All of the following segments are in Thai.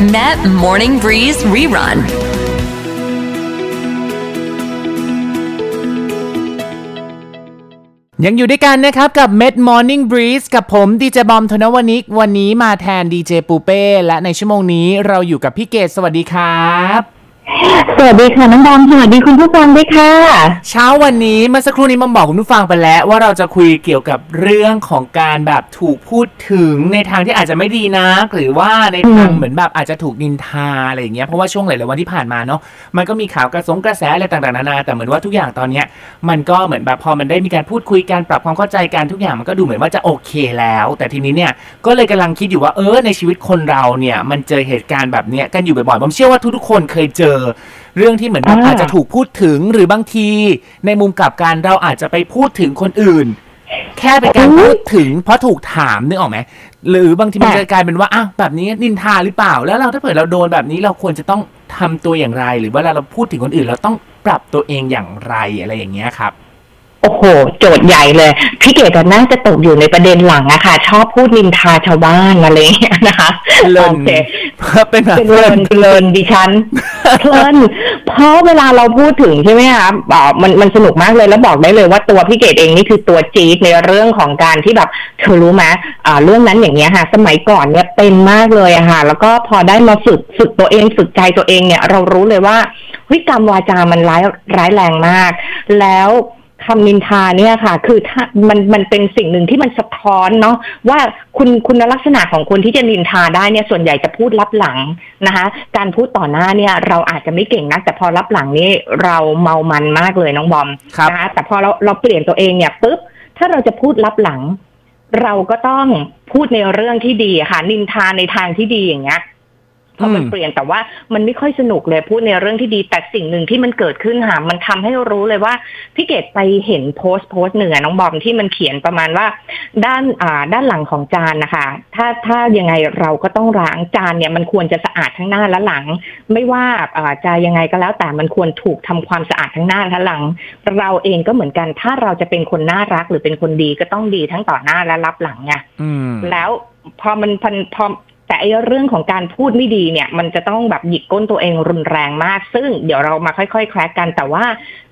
Met Morning Breeze Rerun ยังอยู่ด้วยกันนะครับ กับ Med Morning Breeze กับผมดีเจบอมธนวนิก วันนี้มาแทนดีเจปูเป้ และในชั่วโมงนี้เราอยู่กับพี่เกศสวัสดีครับ สวัสดีค่ะน้องบอมสวัสดีคุณผู้ฟังด้วยค่ะ เช้าวันนี้เมื่อสักครู่นี้มาบอกคุณผู้ฟังไปแล้ว ว่าเราจะคุยเกี่ยวกับเรื่องของการแบบถูกพูดถึงในทางที่อาจจะไม่ดีนักหรือว่าในทางอืมเหมือนแบบอาจจะถูกนินทาอะไรอย่างเงี้ยเพราะว่าช่วงหลายๆวันที่ผ่านมาเนาะมันก็มีข่าวกระสงกระแสอะไรต่างๆนานาแต่เหมือนว่าทุกอย่างตอนเนี้ยมันก็เหมือนแบบพอมันได้มีการพูดคุยกันปรับความเข้าใจกันทุกอย่างมันก็ดูเหมือนว่าจะโอเคแล้ว แต่ทีนี้เนี่ยก็เลยกำลังคิดอยู่ว่าเออในชีวิตคนเราเนี่ยมันเจอเหตุการณ์แบบเนี้ยกันอยู่บ่อยๆผมเชื่อว่าทุกๆคนเคยเจอเรื่องที่เหมือนแบบอ่าอาจจะถูกพูดถึงหรือบางที ในมุมกลับกันเราอาจจะไปพูดถึงคนอื่น แค่เป็นการพูดถึงเพราะถูกถามนึกออกไหมหรือบางทีมันจะกลายเป็นว่าอ้าวแบบนี้นินทาหรือเปล่า แล้วเราถ้าเกิดเราโดนแบบนี้เราควรจะต้องทำตัวอย่างไร หรือว่าเวลาเราพูดถึงคนอื่น เราต้องปรับตัวเองอย่างไรอะไรอย่างเงี้ยครับโอ้โห โจทย์ใหญ่เลย พี่เกดก็น่าจะตกอยู่ในประเด็นหลังอะค่ะ ชอบพูดนินทาชาวบ้านอะไรอย่างเงี้ยนะคะเพลินโอเค เป็นแบบเป็นเพลินเพลินดิฉันเพลินเพราะเวลาเราพูดถึงใช่ไหมคะอ่ามันมันสนุกมากเลยแล้วบอกได้เลยว่าตัวพี่เกดเองนี่คือตัวจี๊ดในเรื่องของการที่แบบเธอรู้ไหมอ่าเรื่องนั้นอย่างเงี้ยค่ะ สมัยก่อนเนี่ยเป็นมากเลยอะค่ะ แล้วก็พอได้มาฝึกฝึกตัวเองฝึกใจตัวเองเนี่ย เรารู้เลยว่าเฮ้ยกรรมวาจามันร้ายร้ายแรงมาก แล้ว คำนินทาเนี่ยค่ะ คือถ้ามันมันเป็นสิ่งหนึ่งที่มันสะท้อนเนาะว่าคุณคุณลักษณะของคนที่จะนินทาได้เนี่ยส่วนใหญ่จะพูดลับหลังนะคะ การพูดต่อหน้าเนี่ยเราอาจจะไม่เก่งนัก แต่พอรับหลังนี่เราเมามันมากเลยน้องบอมครับนะคะแต่พอเราเราเปลี่ยนตัวเองเนี่ยปุ๊บถ้าเราจะพูดลับหลัง เราก็ต้องพูดในเรื่องที่ดีอะค่ะ นินทาในทางที่ดีอย่างเงี้ย พอมันอืมเปลี่ยนแต่ว่ามันไม่ค่อยสนุกเลยพูดในเรื่องที่ดีแต่สิ่งหนึ่งที่มันเกิดขึ้นค่ะมันทำให้รู้เลยว่าพี่เกดไปเห็นโพสต์โพสต์หนึ่งอะน้องบอมที่มันเขียนประมาณว่า ด้านอ่าด้านหลังของจานนะคะ ถ้าถ้ายังไงเราก็ต้องล้างจานเนี่ยมันควรจะสะอาดทั้งหน้าและหลัง ไม่ว่าอ่าจะยังไงก็แล้ว แต่มันควรถูกทำความสะอาดทั้งหน้าและหลัง เราเองก็เหมือนกัน ถ้าเราจะเป็นคนน่ารักหรือเป็นคนดีก็ต้องดีทั้งต่อหน้าและรับหลังไงอืมแล้วพอมันพันพอ แต่ไอ้เรื่องของการพูดไม่ดีเนี่ย มันจะต้องแบบหยิกก้นตัวเองรุนแรงมาก ซึ่งเดี๋ยวเรามาค่อยๆ แคร์กัน แต่ว่า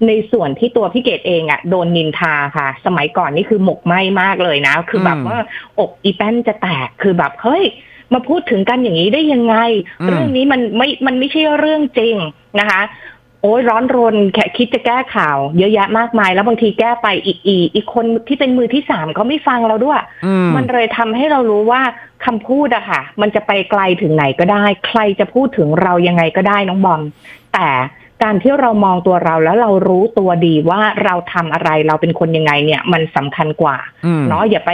ในส่วนที่ตัวพี่เกดเองอะ่ะโดนนินทาค่ะ สมัยก่อนนี่คือหมกไหม้มากเลยนะ คือแบบอืมว่าอกอีแป้นจะแตกคือแบบเฮ้ยมาพูดถึงกันอย่างนี้ได้ยังไงอืมเรื่องนี้มันไม่ มันไม่ใช่เรื่องจริงนะคะโอ้ยร้อนรนแค่คิดจะแก้ข่าว เยอะแยะมากมาย แล้วบางทีแก้ไปอีกอีอีกคนที่เป็นมือที่สามเขาไม่ฟังเราด้วยอืมมันเลยทำให้เรารู้ว่าคำพูดอะค่ะ มันจะไปไกลถึงไหนก็ได้ ใครจะพูดถึงเรายังไงก็ได้น้องบอม แต่การที่เรามองตัวเราแล้วเรารู้ตัวดีว่าเราทำอะไรเราเป็นคนยังไงเนี่ย มันสำคัญกว่าอืมเนาะอย่าไป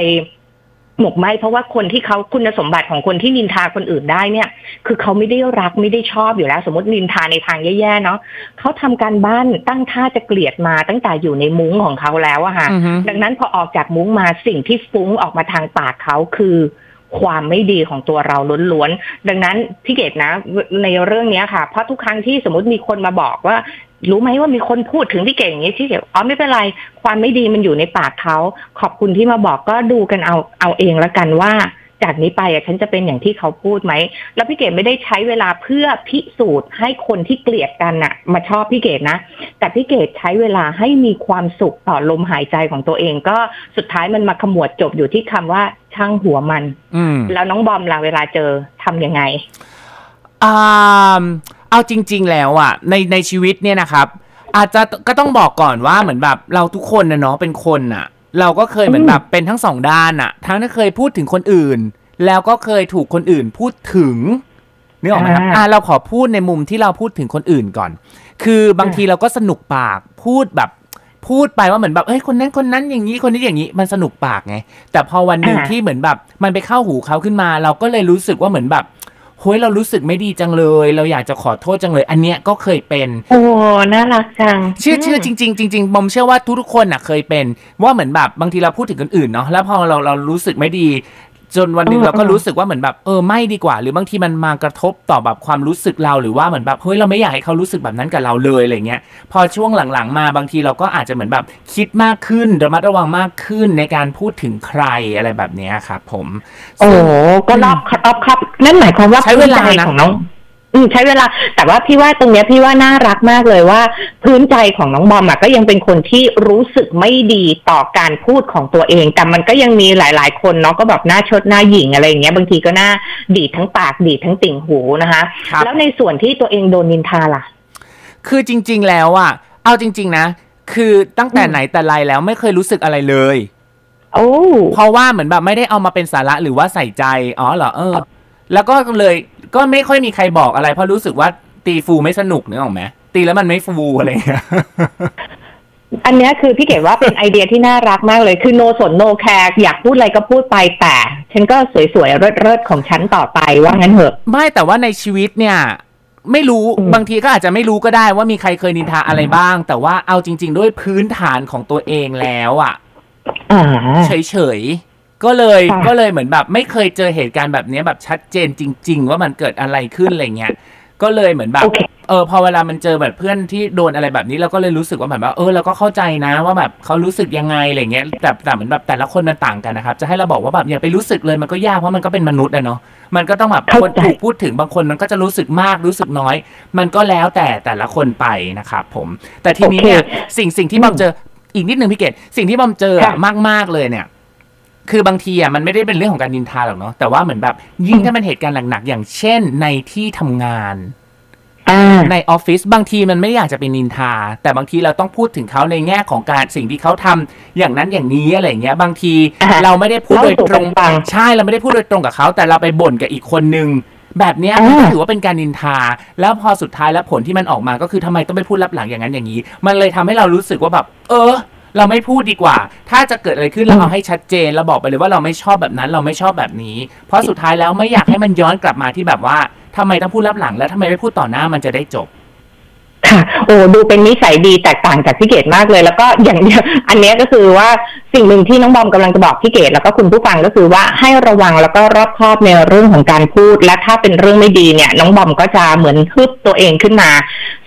หมกไหมเพราะว่าคนที่เขาคุณสมบัติของคนที่นินทาคนอื่นได้เนี่ย คือเขาไม่ได้รักไม่ได้ชอบอยู่แล้ว สมมตินินทาในทางแย่ๆเนาะเขาทำการบ้านตั้งท่าจะเกลียดมาตั้งแต่อยู่ในมุ้งของเขาแล้วอะค่ะอือฮึดังนั้นพอออกจากมุ้งมาสิ่งที่ฟุ้งออกมาทางปากเขาคือ ความไม่ดีของตัวเราล้วนๆ ดังนั้นพี่เกดนะในเรื่องนี้ค่ะ เพราะทุกครั้งที่สมมติมีคนมาบอกว่า รู้ไหมว่ามีคนพูดถึงพี่เก่งอย่างนี้พี่เกดอ๋อไม่เป็นไร ความไม่ดีมันอยู่ในปากเขาขอบคุณที่มาบอกก็ดูกันเอาเอาเองละกันว่า จากนี้ไปอะฉันจะเป็นอย่างที่เขาพูดไหม แล้วพี่เกดไม่ได้ใช้เวลาเพื่อพิสูจน์ให้คนที่เกลียดกันน่ะมาชอบพี่เกดนะ แต่พี่เกดใช้เวลาให้มีความสุขต่อลมหายใจของตัวเอง ก็สุดท้ายมันมาขมวดจบอยู่ที่คำว่าช่างหัวมัน อืมแล้วน้องบอมล่ะเวลาเจอทำยังไงอ่าเอาจริง ๆ แล้วอะในในชีวิตเนี่ยนะครับ อาจจะก็ต้องบอกก่อนว่าเหมือนแบบเราทุกคนนะเนาะเป็นคนอะ เราก็เคยเหมือนแบบเป็นทั้งสองด้านอะทั้งที่เคยพูดถึงคนอื่น แล้วก็เคยถูกคนอื่นพูดถึงนึกออกไหมครับอ่าอ่าเราขอพูดในมุมที่เราพูดถึงคนอื่นก่อน คือบางทีเราก็สนุกปากพูดแบบพูดไปว่าเหมือนแบบเอ้ยคนนั้นคนนั้นอย่างนี้คนนี้อย่างนี้มันสนุกปากไง แต่พอวันหนึ่งอ่าที่เหมือนแบบ มันไปเข้าหูเขาขึ้นมา เราก็เลยรู้สึกว่าเหมือนแบบ เฮ้ยเรารู้สึกไม่ดีจังเลย เราอยากจะขอโทษจังเลย อันเนี้ยก็เคยเป็น โอ้น่ารักจังเชื่อเชื่อจริงๆจริงๆผมเชื่อว่าทุกๆคนน่ะเคยเป็น ว่าเหมือนแบบบางทีเราพูดถึงคนอื่นเนาะแล้วพอเราเรารู้สึกไม่ดี จนวันหนึ่งเออเราก็เออรู้สึกว่าเหมือนแบบเออไม่ดีกว่า หรือบางทีมันมากระทบต่อแบบความรู้สึกเราหรือว่าเหมือนแบบเฮ้ยเราไม่อยากให้เขารู้สึกแบบนั้นกับเราเลยอะไรเงี้ยพอช่วงหลังๆ มาบางทีเราก็อาจจะเหมือนแบบคิดมากขึ้นระมัดระวังมากขึ้นในการพูดถึงใครอะไรแบบเนี้ยครับผม โอ้ซึ่งก็รอบคัดรอบครับนั่นหมายความว่าใช้เวลาพื้นใจนะของน้อง อืมใช้เวลา แต่ว่าพี่ว่าตรงเนี้ยพี่ว่าน่ารักมากเลยว่า พื้นใจของน้องบอมอะก็ยังเป็นคนที่รู้สึกไม่ดีต่อการพูดของตัวเอง แต่มันก็ยังมีหลาย ๆ คนเนาะก็แบบหน้าชดหน้าหยิ่งอะไรอย่างเงี้ยบางทีก็หน้าดีดทั้งปากดีดทั้งติ่งหูนะคะครับแล้วในส่วนที่ตัวเองโดนนินทาล่ะ คือจริง ๆ แล้วอะเอาจริง ๆ นะ คือตั้งแต่อืมไหนแต่ไรแล้วไม่เคยรู้สึกอะไรเลยโอ้เพราะว่าเหมือนแบบไม่ได้เอามาเป็นสาระหรือว่าใส่ใจอ๋อเหรอเออแล้วก็เลย ก็ไม่ค่อยมีใครบอกอะไร เพราะรู้สึกว่าตีฟูไม่สนุกนึกออกไหมตีแล้วมันไม่ฟูอะไรอย่างเงี้ยอันเนี้ยคือพี่เก๋ว่าเป็นไอเดียที่น่ารักมากเลย คือโนสนโนแคร์อยากพูดอะไรก็พูดไปแต่ ฉันก็สวยๆเลิศๆของฉันต่อไปว่างั้นเถอะ ไม่แต่ว่าในชีวิตเนี่ย ไม่รู้อืมบางทีก็อาจจะไม่รู้ก็ได้ว่ามีใครเคยนินทาอะไรบ้าง แต่ว่าเอาจริง ๆ ด้วยพื้นฐานของตัวเองแล้วอะอ่าเฉยๆ ก็เลยค่ะก็เลยเหมือนแบบไม่เคยเจอเหตุการณ์แบบเนี้ยแบบชัดเจนจริง ๆ ว่ามันเกิดอะไรขึ้นอะไรเงี้ยก็เลยเหมือนแบบโอเคเออพอเวลามันเจอแบบเพื่อนที่โดนอะไรแบบนี้เราก็เลยรู้สึกว่าแบบว่าเออเราก็เข้าใจนะว่าแบบเขารู้สึกยังไงอะไรเงี้ยแต่แต่เหมือนแบบแต่ละคนมันต่างกันนะครับ จะให้เราบอกว่าแบบอย่าไปรู้สึกเลยมันก็ยากเพราะมันก็เป็นมนุษย์อะเนาะมันก็ต้องแบบเข้าคนใจถูกพูดถึงบางคนมันก็จะรู้สึกมากรู้สึกน้อย มันก็แล้วแต่แต่ละคนไปนะครับผม แต่ทีนี้เนี่ยโอเคสิ่งสิ่งที่บอมเจออีกนิดนึงพี่เกดสิ่งที่บอมเจออะค่ะมากๆเลยเนี่ย คือบางทีอะมันไม่ได้เป็นเรื่องของการนินทาหรอกเนาะแต่ว่าเหมือนแบบยิ่งถ้ามันเหตุการณ์หนักๆอย่างเช่นในที่ทำงานอ่าในออฟฟิศบางทีมันไม่ได้อยากจะเป็นนินทา แต่บางทีเราต้องพูดถึงเขาในแง่ของการสิ่งที่เขาทำอย่างนั้นอย่างนี้อะไรอย่างเงี้ย บางทีอ่าฮะเราไม่ได้พูดโดยตรงเล่าสู่กันฟังใช่เราไม่ได้พูดโดยตรงกับเขาแต่เราไปบ่นกับอีกคนนึงแบบเนี้ยอ่ามัมันก็ถือว่าเป็นการนินทา แล้วพอสุดท้ายแล้วผลที่มันออกมาก็คือทำไมต้องไปพูดรับหลังอย่างนั้นอย่างนี้ มันเลยทำให้เรารู้สึกว่าแบบ เออ เราไม่พูดดีกว่า ถ้าจะเกิดอะไรขึ้นเราเอาให้ชัดเจนเราบอกไปเลยว่าเราไม่ชอบแบบนั้น เราไม่ชอบแบบนี้ เพราะสุดท้ายแล้วไม่อยากให้มันย้อนกลับมาที่แบบว่าทำไมต้องพูดรับหลังแล้วทำไมไม่พูดต่อหน้ามันจะได้จบค่ะโอ้ดูเป็นนิสัยดีแตกต่างจากพี่เกดมากเลย แล้วก็อย่างเดียวอันเนี้ยก็คือว่าสิ่งหนึ่งที่น้องบอมกำลังจะบอกพี่เกดแล้วก็คุณผู้ฟังก็คือว่าให้ระวังแล้วก็รอบคอบในเรื่องของการพูด และถ้าเป็นเรื่องไม่ดีเนี่ย น้องบอมก็จะเหมือนฮึบตัวเองขึ้นมา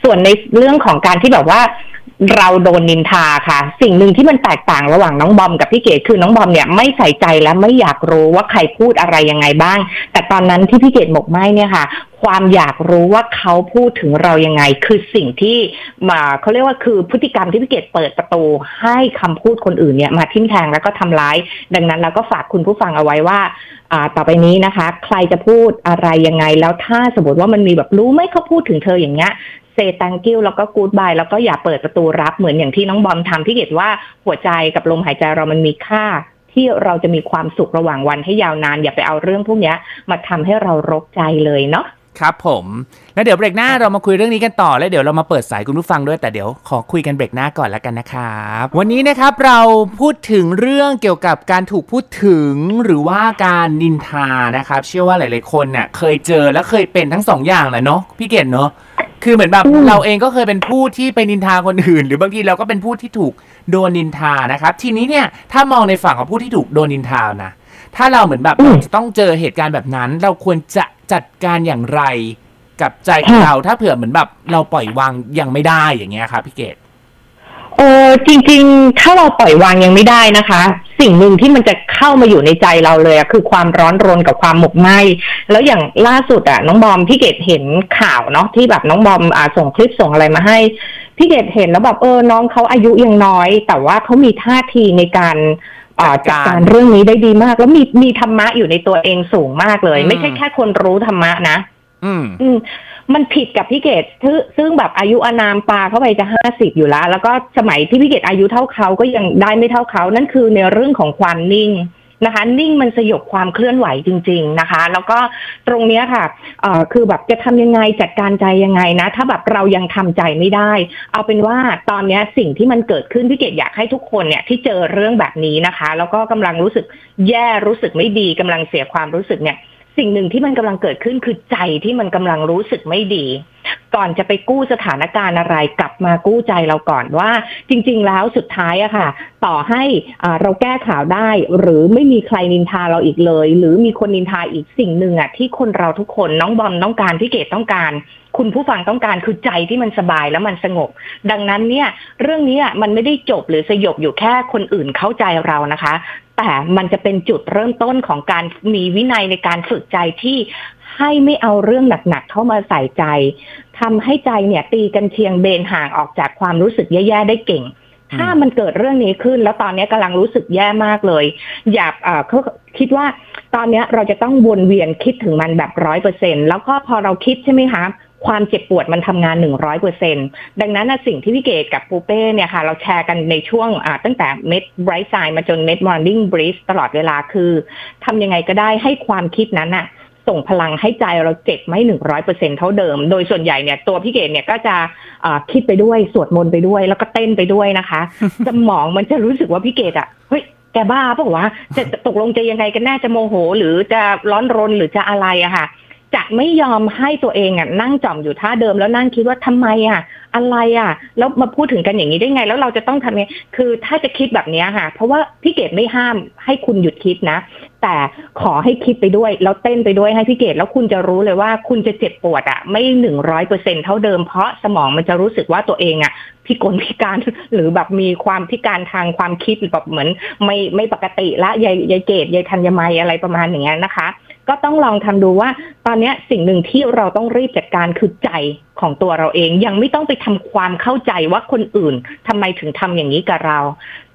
ส่วนในเรื่องของการที่แบบว่า เราโดนนินทาค่ะ สิ่งหนึ่งที่มันแตกต่างระหว่างน้องบอมกับพี่เกดคือน้องบอมเนี่ยไม่ใส่ใจและไม่อยากรู้ว่าใครพูดอะไรยังไงบ้าง แต่ตอนนั้นที่พี่เกดหมกไหมเนี่ยค่ะ ความอยากรู้ว่าเขาพูดถึงเรายังไง คือสิ่งที่มาเขาเรียกว่าคือพฤติกรรมที่พี่เกดเปิดประตูให้คำพูดคนอื่นเนี่ยมาทิ่มแทงแล้วก็ทำร้าย ดังนั้นเราก็ฝากคุณผู้ฟังเอาไว้ว่าต่อไปนี้นะคะ ใครจะพูดอะไรยังไงแล้วถ้าสมมติว่ามันมีแบบรู้ไหมเขาพูดถึงเธออย่างเงี้ย เซตังกิ้วแล้วก็กูดบายแล้วก็อย่าเปิดประตูรับเหมือนอย่างที่น้องบอมทำพี่เห็นว่าหัวใจกับลมหายใจเรามันมีค่า ที่เราจะมีความสุขระหว่างวันให้ยาวนาน อย่าไปเอาเรื่องพวกนี้มาทำให้เรารกใจเลยเนาะ ครับผม แล้วเดี๋ยวเบรกหน้าเรามาคุยเรื่องนี้กันต่อ แล้วเดี๋ยวเรามาเปิดสายคุณผู้ฟังด้วยแต่เดี๋ยวขอคุยกันเบรกหน้าก่อนแล้วกันนะครับ วันนี้นะครับเราพูดถึงเรื่องเกี่ยวกับการถูกพูดถึงหรือว่าการนินทานะครับ เชื่อว่าหลาย ๆ คนเนี่ยเคยเจอและเคยเป็นทั้งสองอย่างแหละเนาะพี่เกดเนาะคือเหมือนแบบอืมเราเองก็เคยเป็นผู้ที่ไปนินทาคนอื่น หรือบางทีเราก็เป็นผู้ที่ถูกโดนนินทานะครับ ทีนี้เนี่ยถ้ามองในฝั่งของผู้ที่ถูกโดนนินทานะ ถ้าเราเหมือนแบบอืมเราจะต้องเจอเหตุการณ์แบบนั้น เราควรจะจัดการอย่างไร กับใจของค่ะเราถ้าเผื่อเหมือนแบบเราปล่อยวางยังไม่ได้อย่างเงี้ยครับพี่เกดเออจริง ๆ ถ้าเราปล่อยวางยังไม่ได้นะคะ สิ่งหนึ่งที่มันจะเข้ามาอยู่ในใจเราเลยอะคือความร้อนรนกับความหมกไหมแล้วอย่างล่าสุดอะน้องบอมพี่เกดเห็นข่าวเนาะที่แบบน้องบอมอ่าส่งคลิปส่งอะไรมาให้ พี่เกดเห็นแล้วแบบเออน้องเขาอายุยังน้อย แต่ว่าเขามีท่าทีในการอ่า จัจัดดการการเรื่องนี้ได้ดีมาก แล้วมีมีธรรมะอยู่ในตัวเองสูงมากเลยอืมไม่ใช่แค่คนรู้ธรรมะนะอืมอืมมันผิดกับพี่เกดซึ่งซึ่งแบบอายุอานามปาเข้าไปจะห้าสิบอยู่แล้ว แล้วก็สมัยที่พี่เกดอายุเท่าเขาก็ยังได้ไม่เท่าเขานั่นคือในเรื่องของความนิ่ง นะคะ นิ่งมันสยบความเคลื่อนไหวจริง ๆนะคะ แล้วก็ตรงเนี้ยค่ะเอ่อคือแบบจะทำยังไงจัดการใจยังไงนะ ถ้าแบบเรายังทำใจไม่ได้ เอาเป็นว่าตอนเนี้ยสิ่งที่มันเกิดขึ้นพี่เกดอยากให้ทุกคนเนี่ยที่เจอเรื่องแบบนี้นะคะ แล้วก็กำลังรู้สึกแย่รู้สึกไม่ดีกำลังเสียความรู้สึกเนี่ย สิ่งหนึ่งที่มันกำลังเกิดขึ้นคือใจที่มันกำลังรู้สึกไม่ดี ก่อนจะไปกู้สถานการณ์อะไรกลับมากู้ใจเราก่อนว่า จริง ๆ แล้วสุดท้ายอะค่ะ ต่อให้เราแก้ข่าวได้ หรือไม่มีใครนินทาเราอีกเลย หรือมีคนนินทาอีกสิ่งหนึ่งอะที่คนเราทุกคนน้องบอมต้องการพี่เกดต้องการ คุณผู้ฟังต้องการคือใจที่มันสบายแล้วมันสงบ ดังนั้นเนี่ย เรื่องนี้มันไม่ได้จบหรือสยบอยู่แค่คนอื่นเข้าใจเรานะคะ แต่มันจะเป็นจุดเริ่มต้นของการมีวินัยในการฝึกใจที่ให้ไม่เอาเรื่องหนักๆเข้ามาใส่ใจทำให้ใจเนี่ยตีกันเชียงเบนห่างออกจากความรู้สึกแย่ๆได้เก่ง ถ้ามันเกิดเรื่องนี้ขึ้น แล้วตอนนี้กำลังรู้สึกแย่มากเลย อยากเอ่อเขาคิดว่าตอนนี้เราจะต้องวนเวียนคิดถึงมันแบบร้อยเปอร์เซ็นแล้วก็พอเราคิดใช่ไหมคะ ความเจ็บปวดมันทำงานหนึ่งร้อยเปอร์เซ็นดังนั้นสิ่งที่พี่เกดกับปูเป้เนี่ยค่ะเราแชร์กันในช่วงตั้งแต่เม็ดไบรท์ไซน์มาจนเม็ดมอร์นิ่งบริสตลอดเวลาคือทำยังไงก็ได้ให้ความคิดนั้นอะส่งพลังให้ใจเราเจ็บไม่หนึ่งร้อยเปอร์เซ็นเท่าเดิม โดยส่วนใหญ่เนี่ยตัวพี่เกดเนี่ยก็จะคิดไปด้วยสวดมนต์ไปด้วย แล้วก็เต้นไปด้วยนะคะสมองมันจะรู้สึกว่าพี่เกดอะเฮ้ยแกบ้าเปล่าวะจะตกลงจะยังไงกันแน่จะโมโห หรือจะร้อนรนหรือจะอะไรอะค่ะ จะไม่ยอมให้ตัวเองอะนั่งจอมอยู่ท่าเดิมแล้วนั่งคิดว่าทำไมอะ อะไรอะ แล้วมาพูดถึงกันอย่างนี้ได้ไง แล้วเราจะต้องทำไงคือถ้าจะคิดแบบนี้ค่ะ เพราะว่าพี่เกดไม่ห้ามให้คุณหยุดคิดนะ แต่ขอให้คิดไปด้วย แล้วเต้นไปด้วยให้พี่เกดแล้วคุณจะรู้เลยว่าคุณจะเจ็บปวดอะ ไม่หนึ่งร้อยเปอร์เซ็นเท่าเดิมเพราะสมองมันจะรู้สึกว่าตัวเองอะพิกลพิการหรือแบบมีความพิการทางความคิดแบบเหมือน ไม่ไม่ปกติละยายยายเกดยายธัญมัยอะไรประมาณอย่างนี้นะคะ ก็ต้องลองทำดูว่า ตอนนี้สิ่งหนึ่งที่เราต้องรีบจัดการคือใจของตัวเราเอง ยังไม่ต้องไปทำความเข้าใจว่าคนอื่นทำไมถึงทำอย่างนี้กับเรา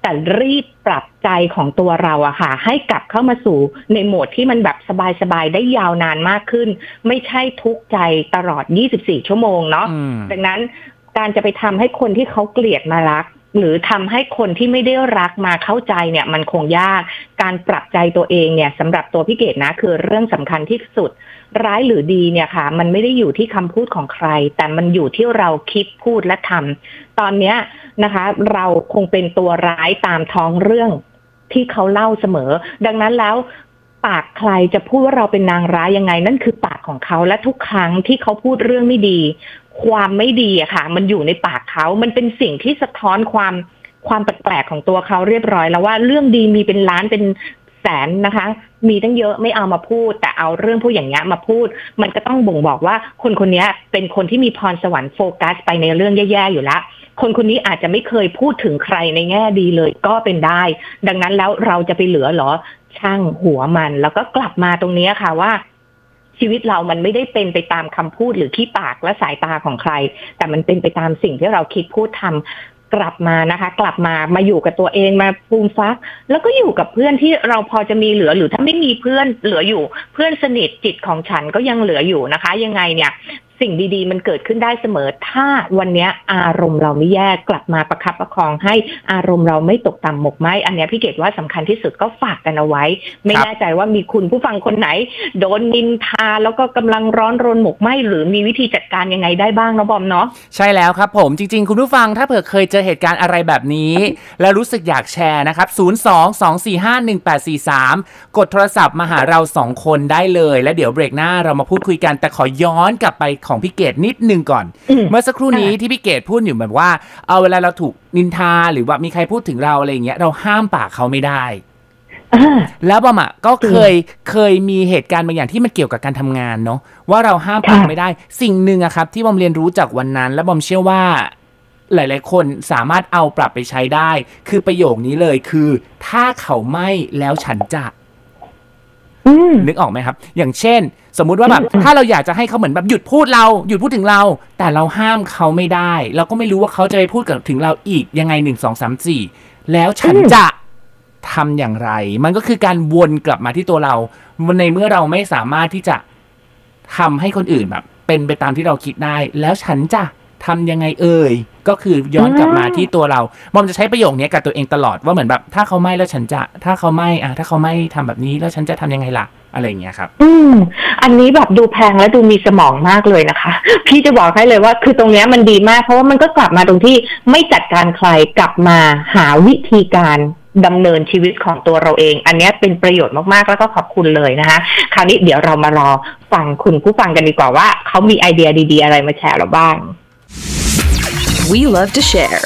แต่รีบปรับใจของตัวเราอะค่ะ ให้กลับเข้ามาสู่ในโหมดที่มันแบบสบายๆได้ยาวนานมากขึ้น ไม่ใช่ทุกข์ใจตลอด 24 ชั่วโมงเนาะดังนั้นการจะไปทำให้คนที่เขาเกลียดมารัก หรือทำให้คนที่ไม่ได้รักมาเข้าใจเนี่ย มันคงยากการปรับใจตัวเองเนี่ยสำหรับตัวพี่เกดนะ คือเรื่องสำคัญที่สุด ร้ายหรือดีเนี่ยค่ะ มันไม่ได้อยู่ที่คำพูดของใคร แต่มันอยู่ที่เราคิดพูดและทำตอนเนี้ยนะคะ เราคงเป็นตัวร้ายตามท้องเรื่องที่เขาเล่าเสมอ ดังนั้นแล้วปากใครจะพูดว่าเราเป็นนางร้ายยังไง นั่นคือปากของเขาและทุกครั้งที่เขาพูดเรื่องไม่ดี ความไม่ดีอะค่ะ มันอยู่ในปากเขา มันเป็นสิ่งที่สะท้อนความความแปลกๆของตัวเขาเรียบร้อย แล้วว่าเรื่องดีมีเป็นล้านเป็นแสนนะคะ มีตั้งเยอะไม่เอามาพูด แต่เอาเรื่องพวกอย่างเงี้ยมาพูด มันก็ต้องบ่งบอกว่าคนคนนี้เป็นคนที่มีพรสวรรค์โฟกัส ไปในเรื่องแย่ๆอยู่ล้วคนคนนี้อาจจะไม่เคยพูดถึงใครในแง่ดีเลยก็เป็นได้ ดังนั้นแล้วเราจะไปเหลือหรอช่างหัวมัน แล้วก็กลับมาตรงนี้ค่ะว่า ชีวิตเรามันไม่ได้เป็นไปตามคำพูดหรือขี้ปากและสายตาของใคร แต่มันเป็นไปตามสิ่งที่เราคิดพูดทำกลับมานะคะ กลับมามาอยู่กับตัวเองมาฟูมฟัก แล้วก็อยู่กับเพื่อนที่เราพอจะมีเหลือหรือถ้าไม่มีเพื่อนเหลืออยู่ เพื่อนสนิทจิตของฉันก็ยังเหลืออยู่นะคะ ยังไงเนี่ย สิ่งดีๆ มันเกิดขึ้นได้เสมอ ถ้าวันนี้อารมณ์เราไม่แย่กลับมาประคับประคองให้อารมณ์เราไม่ตกต่ำหมกไหมอันนี้พี่เกดว่าสำคัญที่สุดก็ฝากกันเอาไว้ ไม่แน่ใจว่ามีคุณผู้ฟังคนไหน โดนนินทาแล้วก็กำลังร้อนรนหมกไหมหรือมีวิธีจัดการยังไงได้บ้างนะบอมเนาะใช่แล้วครับผมจริง ๆ คุณผู้ฟังถ้าเผื่อเคยเจอเหตุการณ์อะไรแบบนี้ แล้วรู้สึกอยากแชร์นะครับ 02-245-1843 กดโทรศัพท์มาหาเรา 2 คนได้เลย แล้วเดี๋ยวเบรกหน้าเรามาพูดคุยกันแต่ขอย้อนกลับไปของพี่เกดนิดนึงก่อน เมื่อสักครู่นี้ที่พี่เกดพูดอยู่แบบว่า เอาเวลาเราถูกนินทาหรือว่ามีใครพูดถึงเราอะไรอย่างเงี้ยเราห้ามปากเขาไม่ได้แล้วบอมอะก็เคยเคยมีเหตุการณ์บางอย่างที่มันเกี่ยวกับการทำงานเนาะว่าเราห้ามปากไม่ได้ สิ่งหนึ่งอะครับ ที่บอมเรียนรู้จากวันนั้น และบอมเชื่อว่า หลาย ๆ คนสามารถเอาปรับไปใช้ได้ คือประโยคนี้เลยคือ ถ้าเขาไม่แล้วฉันจะ นึกออกไหมครับ อย่างเช่น สมมุติว่าแบบถ้าเราอยากจะให้เขาเหมือนแบบหยุดพูดเราหยุดพูดถึงเรา แต่เราห้ามเขาไม่ได้ เราก็ไม่รู้ว่าเขาจะไปพูดกับถึงเราอีกยังไงหนึ่งสองสามสี่แล้วฉันจะทำอย่างไร มันก็คือการวนกลับมาที่ตัวเรา ในเมื่อเราไม่สามารถที่จะทำให้คนอื่นแบบ เป็นไปตามที่เราคิดได้ แล้วฉันจะ ทำยังไงเอ่ยก็คือย้อนกลับมาที่ตัวเราบอมจะใช้ประโยคนี้กับตัวเองตลอดว่าเหมือนแบบ ถ้าเขาไม่แล้วฉันจะ ถ้าเขาไม่อะถ้าเขาไม่ทำแบบนี้แล้วฉันจะทำยังไงล่ะอะไรเงี้ยครับ อืม อันนี้แบบดูแพงและดูมีสมองมากเลยนะคะ พี่จะบอกให้เลยว่า คือตรงนี้มันดีมาก เพราะว่ามันก็กลับมาตรงที่ไม่จัดการใครกลับมาหาวิธีการดำเนินชีวิตของตัวเราเอง อันนี้เป็นประโยชน์มากๆ แล้วก็ขอบคุณเลยนะคะ คราวนี้เดี๋ยวเรามารอฟังคุณผู้ฟังกันดีกว่าว่าเขามีไอเดียดี ๆ อะไรมาแชร์เราบ้าง We love to share.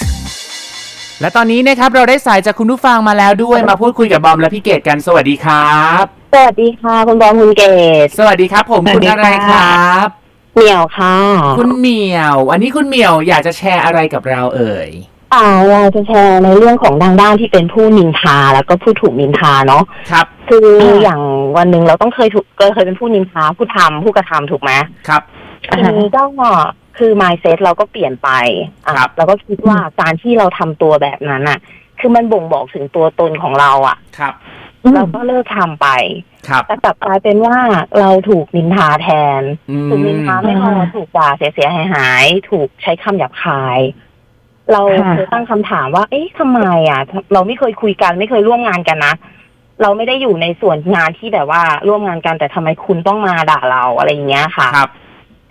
และตอนนี้นะครับเราได้สายจากคุณผู้ฟังมาแล้วด้วยมาพูดคุยกับบอมและพี่เกดกันสวัสดีครับ สวัสดีค่ะ คุณบอมคุณเกศสวัสดีครับ ผมสวัคุสณดีอะไรคค่ะรับ เหมียวค่ะ คุณเหมียว อันนี้คุณเหมียวอยากจะแชร์อะไรกับเราเอ่ยอ่าเราจะแชร์ในเรื่องของทางด้านที่เป็นผู้นินทาแล้วก็ผู้ถูกนินทาเนาะครับ คืออมอย่างวันหนึ่งเราต้องเคยถูกเคยเป็นผู้นินทาผู้ทำผู้กระทำถูกไหมครับทีนี้ก็ คือ mindset เราก็เปลี่ยนไปอะครับเราก็คิดว่าการที่เราทำตัวแบบนั้นอะ คือมันบ่งบอกถึงตัวตนของเราอะ ครับเราก็เลิกทำไปครับแต่กลับกลายเป็นว่าเราถูกนินทาแทนอืมถูกนินทาไม่พอถูกด่าเสียเสียหายหายๆถูกใช้คำหยาบคาย เราค่ะเคยตั้งคำถามว่า เอ๊ะทำไมอะ เราไม่เคยคุยกันไม่เคยร่วมงานกันนะเราไม่ได้อยู่ในส่วนงานที่แบบว่าร่วมงานกันแต่ทำไมคุณต้องมาด่าเราอะไรอย่างเงี้ยค่ะ ครับ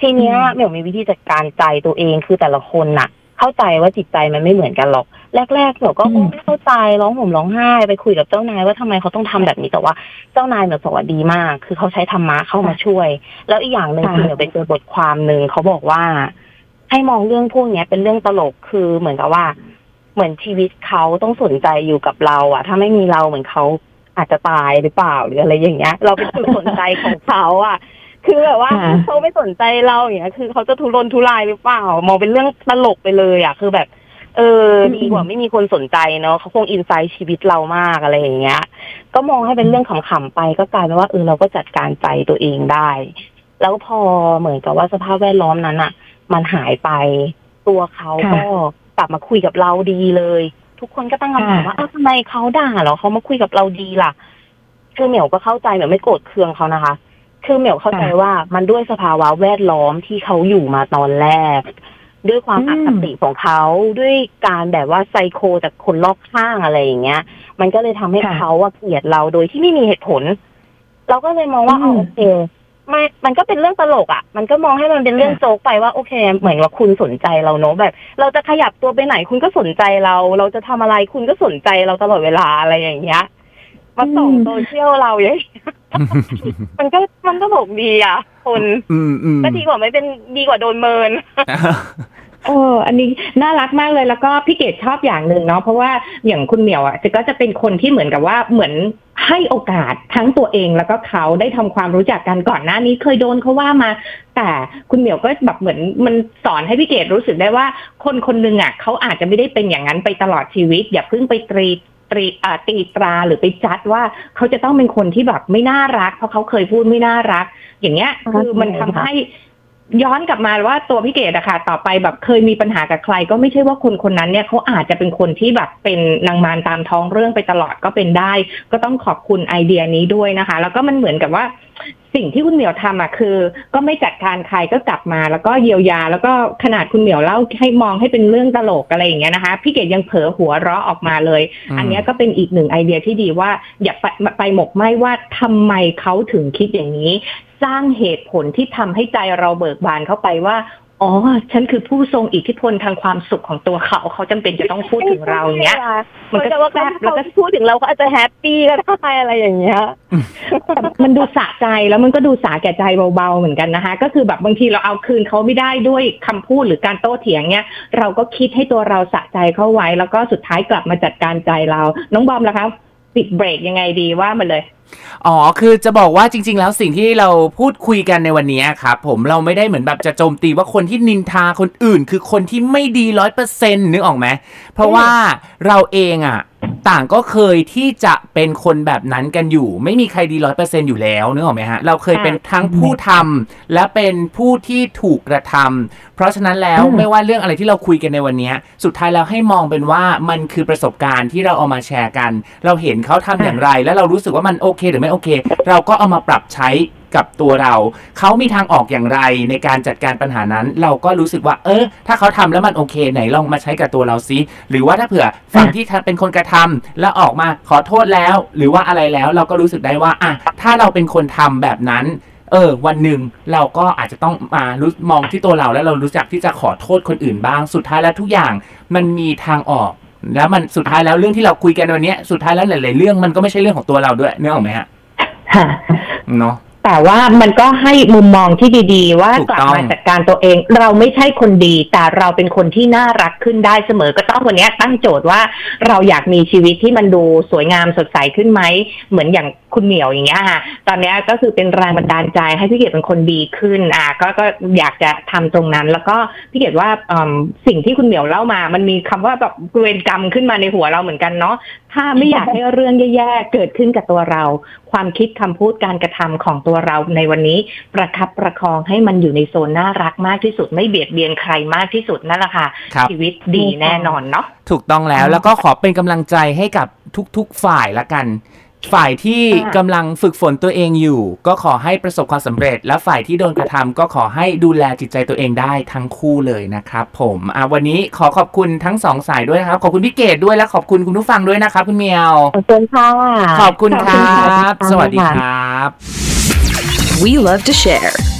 ทีเนี้ยเหมียวมีวิธีจัดการใจตัวเองคือแต่ละคนน่ะ เข้าใจว่าจิตใจมันไม่เหมือนกันหรอก แรกๆเหมียวก็อืมไม่เข้าใจร้องห่มร้องไห้ไปคุยกับเจ้านายว่าทำไมเขาต้องทำแบบนี้แต่ว่าเจ้านายเหมียวบอกว่าดีมาก คือเขาใช้ธรรมะเข้ามาช่วย แล้วอีกอย่างหนึ่งค่ะคือเหมียวไปเจอบทความหนึ่งเขาบอกว่า ให้มองเรื่องพวกเนี้ยเป็นเรื่องตลกคือเหมือนกับว่า เหมือนชีวิตเขาต้องสนใจอยู่กับเราอะถ้าไม่มีเราเหมือนเขาอาจจะตายหรือเปล่าหรืออะไรอย่างเงี้ย เราเป็นจุดสนใจของเขาอะ คือแบบว่าค่ะ เขาไม่สนใจเราอย่างเงี้ยคือเขาจะทุรนทุรายหรือเปล่ามองเป็นเรื่องตลกไปเลยอะคือแบบ เออดีกว่าไม่มีคนสนใจเนาะเขาคงอินไซต์ชีวิตเรามากอะไรอย่างเงี้ย ก็มองให้เป็นเรื่องขำๆไปก็กลายเป็นว่าเออเราก็จัดการใจตัวเองได้ แล้วพอเหมือนกับว่าสภาพแวดล้อมนั้นอะมันหายไปตัวเขาค่ะก็กลับมาคุยกับเราดีเลย ทุกคนก็ตั้งคำถามค่ะ ว่าอ้าวทำไมเขาด่าเหรอเขามาคุยกับเราดีล่ะ คือเหมียวก็เข้าใจเหมียวไม่โกรธเคืองเขานะคะ คือเหมียวเข้าใจว่ามันด้วยสภาวะแวดล้อมที่เขาอยู่มาตอนแรก ด้วยความอืมอคติของเขาด้วยการแบบว่าไซโคจากคนรอบข้างอะไรอย่างเงี้ย มันก็เลยทำให้ค่ะเขาอะเกลียดเราโดยที่ไม่มีเหตุผล เราก็เลยมองว่าอือ๋อมโอเคไม่มันก็เป็นเรื่องตลกอะมันก็มองให้มันเป็นเรื่องค่ะโจ๊กไปว่าโอเค เหมือนว่าคุณสนใจเราเนอะแบบ เราจะขยับตัวไปไหนคุณก็สนใจเรา เราจะทำอะไรคุณก็สนใจเราตลอดเวลาอะไรอย่างเงี้ย มาส่องอืมโซเชียลเราอย่างเงี้ยมันก็มันก็บอกดีอะคนอืมอืมก็ดีกว่าไม่เป็นดีกว่าโดนเมินเออ อันนี้น่ารักมากเลยแล้วก็พี่เกดชอบอย่างหนึ่งเนาะเพราะว่าอย่างคุณเหมียวอะจะก็จะเป็นคนที่เหมือนกับว่าเหมือนให้โอกาสทั้งตัวเองแล้วก็เขาได้ทำความรู้จักกันก่อนหน้านี้เคยโดนเขาว่ามา แต่คุณเหมียวก็แบบเหมือนมันสอนให้พี่เกดรู้สึกได้ว่า คนคนหนึ่งอะเขาอาจจะไม่ได้เป็นอย่างนั้นไปตลอดชีวิต อย่าเพิ่งไปตรี ตรีอ่าตีตราหรือไปจัดว่าเขาจะต้องเป็นคนที่แบบไม่น่ารัก เพราะเขาเคยพูดไม่น่ารัก อย่างเงี้ยคือมันทำให้ ย้อนกลับมาว่าตัวพี่เกดอะค่ะ ต่อไปแบบเคยมีปัญหากับใคร ก็ไม่ใช่ว่าคนคนนั้นเนี่ยเขาอาจจะเป็นคนที่แบบเป็นนางมารตามท้องเรื่องไปตลอดก็เป็นได้ ก็ต้องขอบคุณไอเดียนี้ด้วยนะคะ แล้วก็มันเหมือนกับว่าสิ่งที่คุณเหมียวทำอะคือ ก็ไม่จัดการใครก็กลับมา แล้วก็เยียวยา แล้วก็ขนาดคุณเหมียวเล่าให้มองให้เป็นเรื่องตลกอะไรอย่างเงี้ยนะคะ พี่เกดยังเผลอหัวเราะออกมาเลยอืมอันเนี้ยก็เป็นอีกหนึ่งไอเดียที่ดีว่าอย่าไปไปหมกไหมว่าทำไมเขาถึงคิดอย่างนี้ สร้างเหตุผลที่ทำให้ใจเราเบิกบานเข้าไปว่า อ๋อ ฉันคือผู้ทรงอิทธิพลทางความสุขของตัวเขา เขาจำเป็นจะต้องพูดถึงเราอย่างเงี้ย มันก็แต่ว่าแซ่เขาบแล้วก็พูดถึงเราเขาอาจจะแฮปปี้ก็ได้อะไรอย่างเงี้ยมันดูสะใจแล้วมันก็ดูสาแก่ใจเบาๆเหมือนกันนะคะ ก็คือแบบบางทีเราเอาคืนเขาไม่ได้ด้วยคำพูดหรือการโต้เถียงเนี่ยเราก็คิดให้ตัวเราสะใจเข้าไว้ แล้วก็สุดท้ายกลับมาจัดการใจเรา น้องบอมล่ะคะ ปิดเบรกยังไงดีว่ามาเลย อ๋อ คือจะบอกว่าจริง ๆ แล้วสิ่งที่เราพูดคุยกันในวันนี้ครับผมเราไม่ได้เหมือนแบบจะโจมตีว่าคนที่นินทาคนอื่น คือคนที่ไม่ดีร้อยเปอร์เซ็นต์นึกออกไหมเพราะว่าเราเองอะ ต่างก็เคยที่จะเป็นคนแบบนั้นกันอยู่ ไม่มีใครดีร้อยเปอร์เซ็นอยู่แล้วนึกออกไหมฮะ เราเคยเป็นทั้งผู้ทำและเป็นผู้ที่ถูกกระทำเพราะฉะนั้นแล้วอืมไม่ว่าเรื่องอะไรที่เราคุยกันในวันนี้ สุดท้ายแล้วให้มองเป็นว่ามันคือประสบการณ์ที่เราเอามาแชร์กัน เราเห็นเขาทำอย่างไร แล้วเรารู้สึกว่ามันโอเค หรือไม่โอเค เราก็เอามาปรับใช้ กับตัวเรา เขามีทางออกอย่างไรในการจัดการปัญหานั้น เราก็รู้สึกว่า เออ ถ้าเขาทำแล้วมันโอเค ไหนลองมาใช้กับตัวเราซิหรือว่าถ้าเผื่อฝั่งที่เป็นคนกระทำแล้วออกมาขอโทษแล้ว หรือว่าอะไรแล้วเราก็รู้สึกได้ว่าอะถ้าเราเป็นคนทำแบบนั้นเออวันหนึ่งเราก็อาจจะต้องมารู้มองที่ตัวเราแล้วเรารู้จักที่จะขอโทษคนอื่นบ้าง สุดท้ายแล้วทุกอย่างมันมีทางออก แล้วมันสุดท้ายแล้วเรื่องที่เราคุยกันวันเนี้ยสุดท้ายแล้วหลาย ๆ เรื่องมันก็ไม่ใช่เรื่องของตัวเราด้วยเนื้อออกไหมฮะค่ะเนาะ แต่ว่ามันก็ให้มุมมองที่ดี ๆ ว่าถูกกลับต้องมาจัดการตัวเอง เราไม่ใช่คนดี แต่เราเป็นคนที่น่ารักขึ้นได้เสมอก็ต้องวันเนี้ยตั้งโจทย์ว่าเราอยากมีชีวิตที่มันดูสวยงามสดใสขึ้นไหม เหมือนอย่างคุณเหมียวอย่างเงี้ยค่ะ ตอนเนี้ยก็คือเป็นแรงบันดาลใจให้พี่เกดเป็นคนดีขึ้นอะก็ก็อยากจะทำตรงนั้น แล้วก็พี่เกดว่าอืมสิ่งที่คุณเหมียวเล่ามา มันมีคำว่าแบบเวรกรรมขึ้นมาในหัวเราเหมือนกันเนาะ ถ้าไม่อยากให้เรื่องแย่ๆเกิดขึ้นกับตัวเรา ความคิดคำพูดการกระทำของตัวเราในวันนี้ประคับประคองให้มันอยู่ในโซนน่ารักมากที่สุด ไม่เบียดเบียนใครมากที่สุดนั่นแหละค่ะครับชีวิตดีแน่นอนเนาะถูกต้องแล้วแล้วก็ขอเป็นกำลังใจให้กับทุกๆฝ่ายละกัน ฝ่ายที่ค่ะกำลังฝึกฝนตัวเองอยู่ ก็ขอให้ประสบความสำเร็จ และฝ่ายที่โดนกระทำก็ขอให้ดูแลจิตใจตัวเองได้ทั้งคู่เลยนะครับผมอะวันนี้ขอขอบคุณทั้งสองสายด้วยนะครับ ขอบคุณพี่เกดด้วยและขอบคุณคุณผู้ฟังด้วยนะครับ คุณเมียวขอบคุณค่ะขอบคุณครับขอบคุณค่ะสวัสดีครับ We love to share.